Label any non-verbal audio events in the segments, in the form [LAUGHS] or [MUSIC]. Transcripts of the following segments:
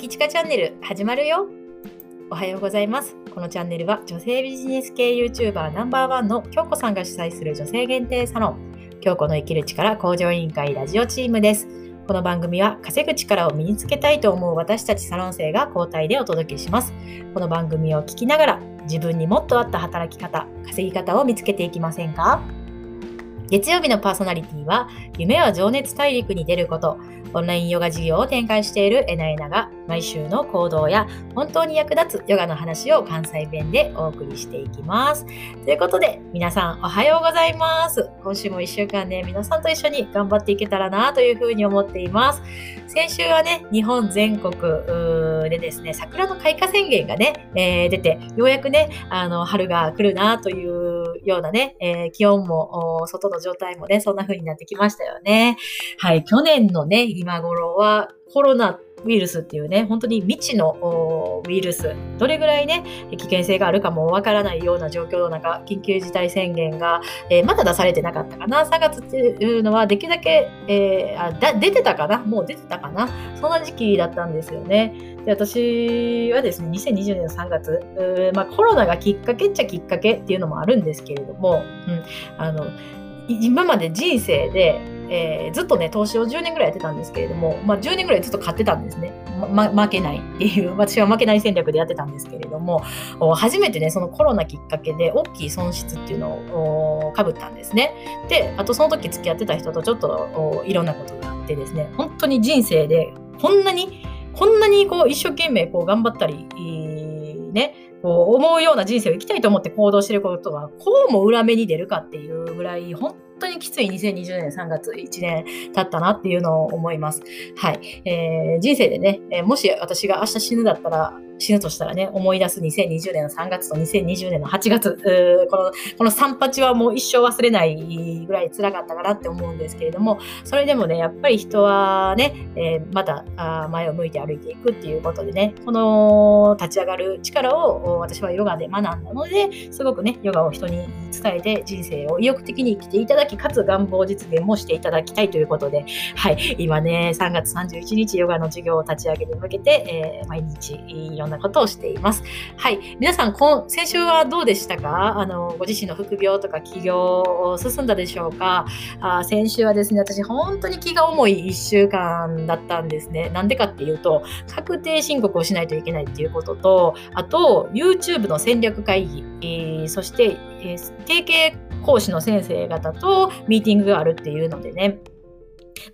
きちかチャンネル始まるよおはようございます。このチャンネルは女性ビジネス系 YouTuber ナンバーワンの京子さんが主催する女性限定サロン京子の生きる力向上委員会ラジオチームです。この番組は稼ぐ力を身につけたいと思う私たちサロン生が交代でお届けします。この番組を聞きながら自分にもっと合った働き方、稼ぎ方を見つけていきませんか？月曜日のパーソナリティは夢は情熱大陸に出ることオンラインヨガ事業を展開しているエナエナが毎週の行動や本当に役立つヨガの話を関西弁でお送りしていきます。ということで皆さんおはようございます。今週も1週間ね皆さんと一緒に頑張っていけたらなというふうに思っています。先週はね日本全国でですね桜の開花宣言がね、えー、出てようやくねあの春が来るなというようなね、えー、気温も外の状態もねそんな風になってきましたよね。はい、去年のね今頃はコロナウイルスっていうね、本当に未知のウイルス、どれぐらいね、危険性があるかもわからないような状況の中、緊急事態宣言が、えー、まだ出されてなかったかな。3月っていうのはできるだけ、えー、あだ出てたかなもう出てたかなそんな時期だったんですよね。で私はですね、2020年の3月、まあ、コロナがきっかけっちゃきっかけっていうのもあるんですけれども、うん、あの今まで人生でえー、ずっとね、投資を10年ぐらいやってたんですけれども、まあ、10年ぐらいずっと買ってたんですね。ま、負けないっていう、[LAUGHS] 私は負けない戦略でやってたんですけれども、初めてね、そのコロナきっかけで大きい損失っていうのをかぶったんですね。で、あとその時付き合ってた人とちょっといろんなことがあってですね、本当に人生でこんなに、こんなにこう一生懸命こう頑張ったり、ね、こう思うような人生を生きたいと思って行動してることがこうも裏目に出るかっていうぐらい本当にきつい2020年3月1年経ったなっていうのを思います。はい。えー、人生でね、えもし私が明日死ぬだったら、死ぬとしたらね、思い出す2020年の3月と2020年の8月、この、この3八はもう一生忘れないぐらい辛かったかなって思うんですけれども、それでもね、やっぱり人はね、えー、また前を向いて歩いていくっていうことでね、この立ち上がる力を私はヨガで学んだので、すごくね、ヨガを人に伝えて人生を意欲的に生きていただき、かつ願望実現もしていただきたいということで、はい、今ね、3月31日ヨガの授業を立ち上げに向けて、えー、毎日いろんなことをしています。はい。皆さん、今先週はどうでしたか？あの、ご自身の副業とか起業進んだでしょうか？あ先週はですね、私本当に気が重い1週間だったんですね。なんでかっていうと、確定申告をしないといけないっていうことと、あと、YouTube の戦略会議、えー、そして、えー、提携講師の先生方とミーティングがあるっていうのでね、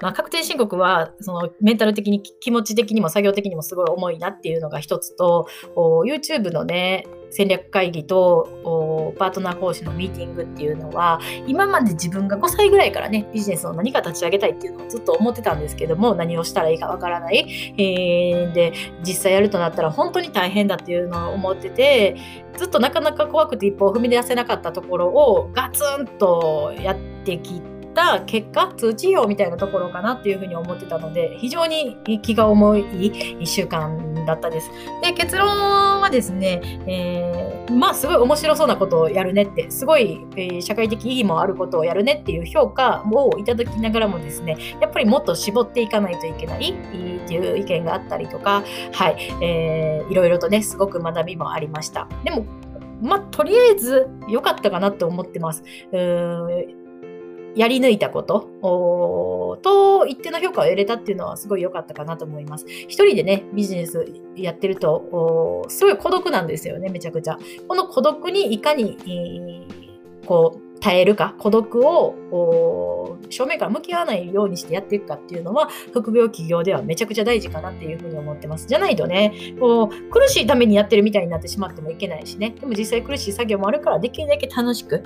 まあ、確定申告はそのメンタル的に気持ち的にも作業的にもすごい重いなっていうのが一つと YouTube のね戦略会議とパートナー講師のミーティングっていうのは今まで自分が5歳ぐらいからねビジネスを何か立ち上げたいっていうのをずっと思ってたんですけども何をしたらいいかわからない、えー、で実際やるとなったら本当に大変だっていうのを思っててずっとなかなか怖くて一歩を踏み出せなかったところをガツンとやってきて。った結果通知表みたいなところかなっていうふうに思ってたので非常に気が重い1週間だったです。で結論はですね、えー、まあすごい面白そうなことをやるねってすごい、えー、社会的意義もあることをやるねっていう評価をいただきながらもですねやっぱりもっと絞っていかないといけないっていう意見があったりとか、はいえー、いろいろとねすごく学びもありました。でもまあ、とりあえず良かったかなって思ってます。うーやり抜いたことと一定の評価を得れたっていうのはすごい良かったかなと思います。一人でね、ビジネスやってると、すごい孤独なんですよね、めちゃくちゃ。この孤独にいかに、こう、耐えるか、孤独を正面から向き合わないようにしてやっていくかっていうのは、副業企業ではめちゃくちゃ大事かなっていうふうに思ってます。じゃないとね、こう苦しいためにやってるみたいになってしまってもいけないしね、でも実際苦しい作業もあるから、できるだけ楽しく、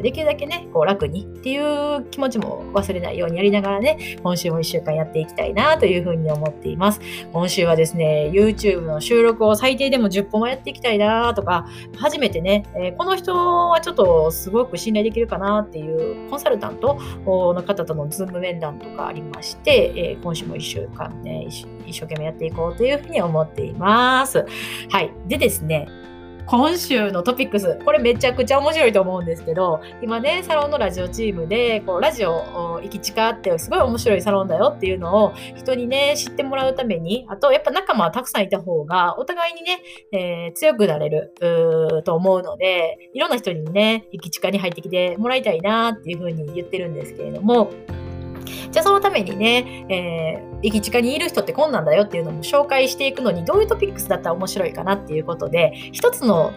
できるだけね、こう楽にっていう気持ちも忘れないようにやりながらね、今週も1週間やっていきたいなというふうに思っています。今週はですね、YouTube の収録を最低でも10本はやっていきたいなとか、初めてね、え、この人はちょっとすごく信頼できるかなっていうコンサルタントの方とのズーム面談とかありまして、えー、今週も1週間ね、一生懸命やっていこうというふうに思っています。はい。でですね、今週のトピックス、これめちゃくちゃ面白いと思うんですけど、今ね、サロンのラジオチームで、こう、ラジオ、行き地下ってすごい面白いサロンだよっていうのを人にね、知ってもらうために、あと、やっぱ仲間はたくさんいた方が、お互いにね、えー、強くなれる、うと思うので、いろんな人にね、行き地下に入ってきてもらいたいなっていうふうに言ってるんですけれども、じゃあそのためにね、えー、駅近にいる人ってこんなんだよっていうのも紹介していくのにどういうトピックスだったら面白いかなっていうことで、一つの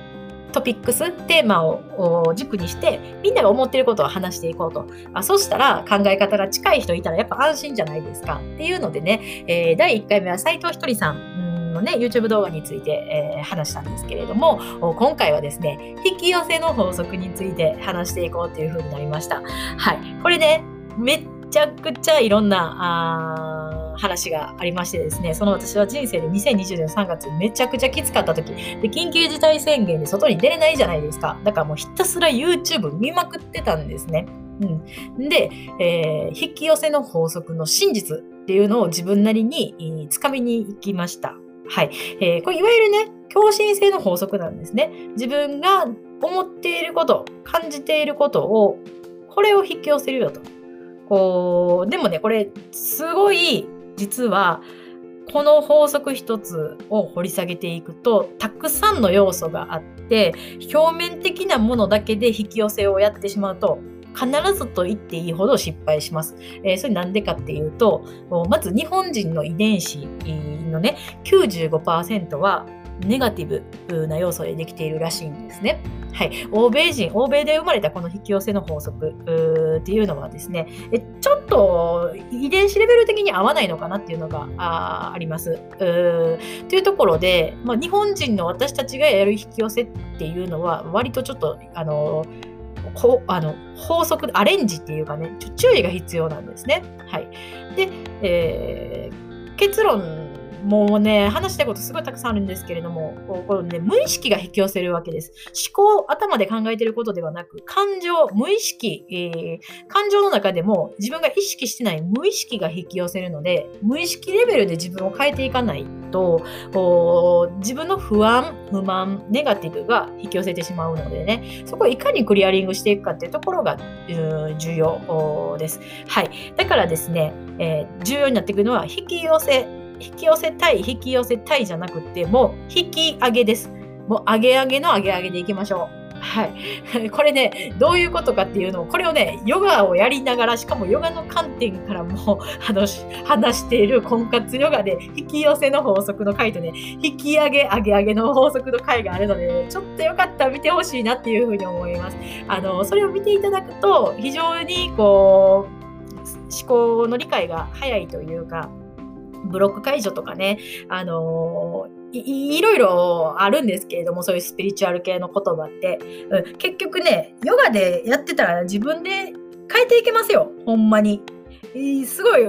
トピックス、テーマを軸にして、みんなが思ってることを話していこうと。あそしたら考え方が近い人いたらやっぱ安心じゃないですか。っていうのでね、えー、第1回目は斉藤ひとりさんのね、YouTube 動画について、えー、話したんですけれども、今回はですね、引き寄せの法則について話していこうというふうになりました。はい。これね、めっちゃくちゃいろんなあ話がありましてですね、その私は人生で2020年3月めちゃくちゃきつかった時、で緊急事態宣言で外に出れないじゃないですか。だからもうひたすら YouTube 見まくってたんですね。うん、で、えー、引き寄せの法則の真実っていうのを自分なりにつかみに行きました。はい。えー、これいわゆるね、共振性の法則なんですね。自分が思っていること、感じていることを、これを引き寄せるよと。こう、でもね、これ、すごい、実は、この法則一つを掘り下げていくと、たくさんの要素があって、表面的なものだけで引き寄せをやってしまうと、必ずと言っていいほど失敗します。えー、それなんでかっていうと、まず日本人の遺伝子のね、95%はネガティブな要素でできているらしいんですね。はい、欧米人、欧米で生まれたこの引き寄せの法則っていうのはですね、ちょっと遺伝子レベル的に合わないのかなっていうのがああります。というところで、まあ、日本人の私たちがやる引き寄せっていうのは、割とちょっと、あのこあの法則、アレンジっていうかね、注意が必要なんですね。はい。で、えー、結論もうね、話したいことすごいたくさんあるんですけれども、こうね、無意識が引き寄せるわけです。思考、頭で考えてることではなく、感情、無意識、えー、感情の中でも自分が意識してない無意識が引き寄せるので、無意識レベルで自分を変えていかないと、自分の不安、不満、ネガティブが引き寄せてしまうのでね、そこをいかにクリアリングしていくかっていうところが、重要です。はい。だからですね、えー、重要になってくるのは、引き寄せ引き寄せたい、引き寄せたいじゃなくて、もう引き上げです。もう上げ上げの上げ上げでいきましょう。はい。[LAUGHS] これね、どういうことかっていうのを、これをね、ヨガをやりながら、しかもヨガの観点からも [LAUGHS] あの話している婚活ヨガで、引き寄せの法則の回とね、引き上げ、上げ上げの法則の回があるので、ちょっとよかったら見てほしいなっていうふうに思います。あの、それを見ていただくと、非常にこう、思考の理解が早いというか、ブロック解除とかね、あのー、いいろいろあるんですけれども、そういうスピリチュアル系の言葉って、うん、結局ね、ヨガでやってたら自分で変えていけますよ、ほんまに。すごい、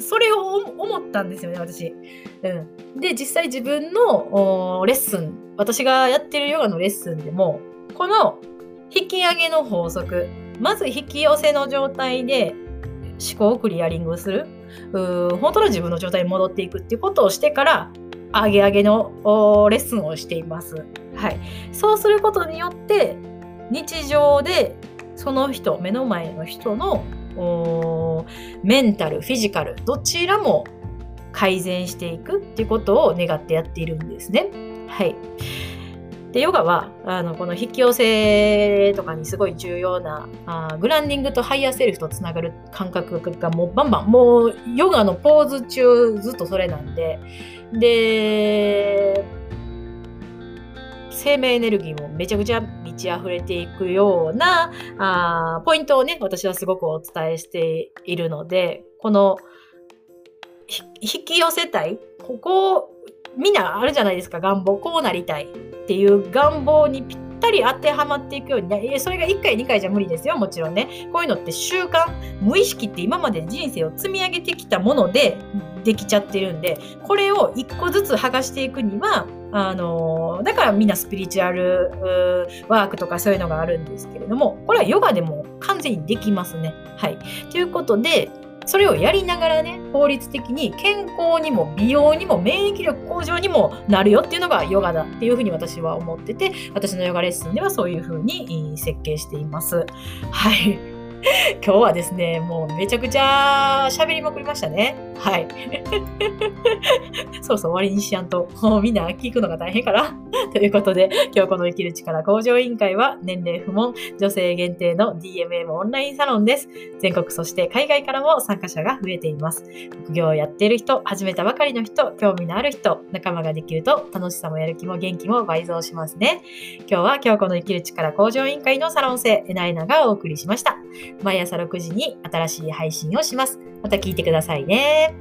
それを思ったんですよね、私。うん、で、実際自分のレッスン、私がやってるヨガのレッスンでも、この引き上げの法則、まず引き寄せの状態で思考をクリアリングする。本当の自分の状態に戻っていくっていうことをしてから上げ上げのレッスンをしています。はい、そうすることによって日常でその人目の前の人のメンタルフィジカルどちらも改善していくっていうことを願ってやっているんですね。はい。で、ヨガは、あの、この引き寄せとかにすごい重要な、あグランディングとハイヤーセルフとつながる感覚がもうバンバン、もうヨガのポーズ中ずっとそれなんで、で、生命エネルギーもめちゃくちゃ満ち溢れていくようなあポイントをね、私はすごくお伝えしているので、この引き寄せたい、ここみんなあるじゃないですか、願望。こうなりたいっていう願望にぴったり当てはまっていくようにね、それが1回、2回じゃ無理ですよ、もちろんね。こういうのって習慣、無意識って今まで人生を積み上げてきたものでできちゃってるんで、これを1個ずつ剥がしていくには、あのだからみんなスピリチュアルワークとかそういうのがあるんですけれども、これはヨガでも完全にできますね。はい。ということで、それをやりながらね、効率的に健康にも美容にも免疫力向上にもなるよっていうのがヨガだっていうふうに私は思ってて、私のヨガレッスンではそういうふうに設計しています。はい。[LAUGHS] 今日はですね、もうめちゃくちゃ喋りまくりましたね。はい。[LAUGHS] そうそう終わりにしやんと、もうみんな聞くのが大変かな。[LAUGHS] ということで、今日この生きる力向上委員会は年齢不問、女性限定の DMM オンラインサロンです。全国そして海外からも参加者が増えています。副業をやっている人、始めたばかりの人、興味のある人、仲間ができると楽しさもやる気も元気も倍増しますね。今日は今日この生きる力向上委員会のサロン生、エナイナがお送りしました。毎朝6時に新しい配信をします。また聞いてくださいね。